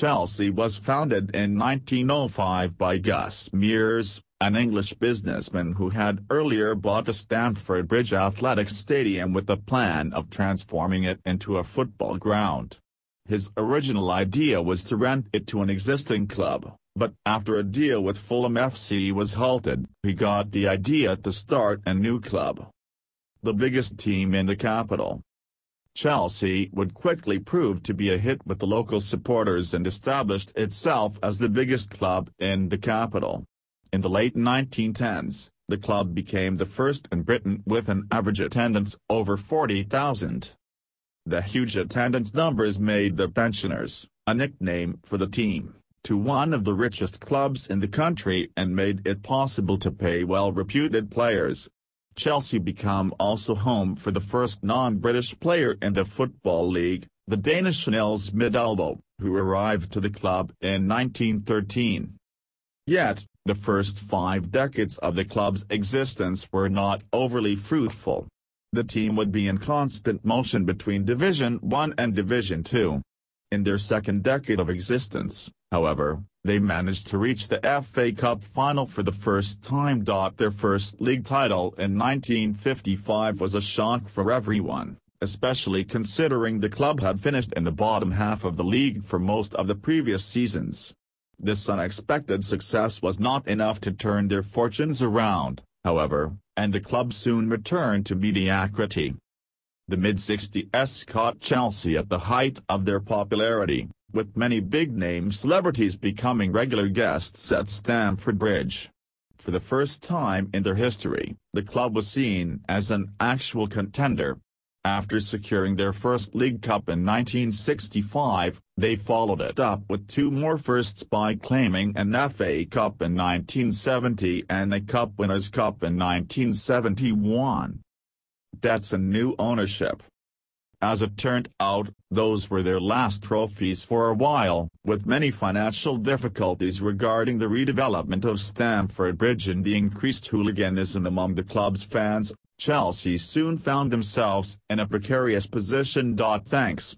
Chelsea was founded in 1905 by Gus Mears, an English businessman who had earlier bought the Stamford Bridge Athletics Stadium with the plan of transforming it into a football ground. His original idea was to rent it to an existing club, but after a deal with Fulham FC was halted, he got the idea to start a new club. The biggest team in the capital, Chelsea would quickly prove to be a hit with the local supporters and established itself as the biggest club in the capital. In the late 1910s, the club became the first in Britain with an average attendance over 40,000. The huge attendance numbers made the pensioners, a nickname for the team, to one of the richest clubs in the country and made it possible to pay well-reputed players, Chelsea become also home for the first non-British player in the Football League, the Danish Nils Middelboe, who arrived to the club in 1913. Yet, the first five decades of the club's existence were not overly fruitful. The team would be in constant motion between Division 1 and Division 2. In their second decade of existence, however, they managed to reach the FA Cup final for the first time. Their first league title in 1955 was a shock for everyone, especially considering the club had finished in the bottom half of the league for most of the previous seasons. This unexpected success was not enough to turn their fortunes around, however, and the club soon returned to mediocrity. The mid-60s caught Chelsea at the height of their popularity, with many big-name celebrities becoming regular guests at Stamford Bridge. For the first time in their history, the club was seen as an actual contender. After securing their first League Cup in 1965, they followed it up with two more firsts by claiming an FA Cup in 1970 and a Cup Winners' Cup in 1971. That's a new ownership. As it turned out, those were their last trophies for a while, with many financial difficulties regarding the redevelopment of Stamford Bridge and the increased hooliganism among the club's fans, Chelsea soon found themselves in a precarious position. Thanks.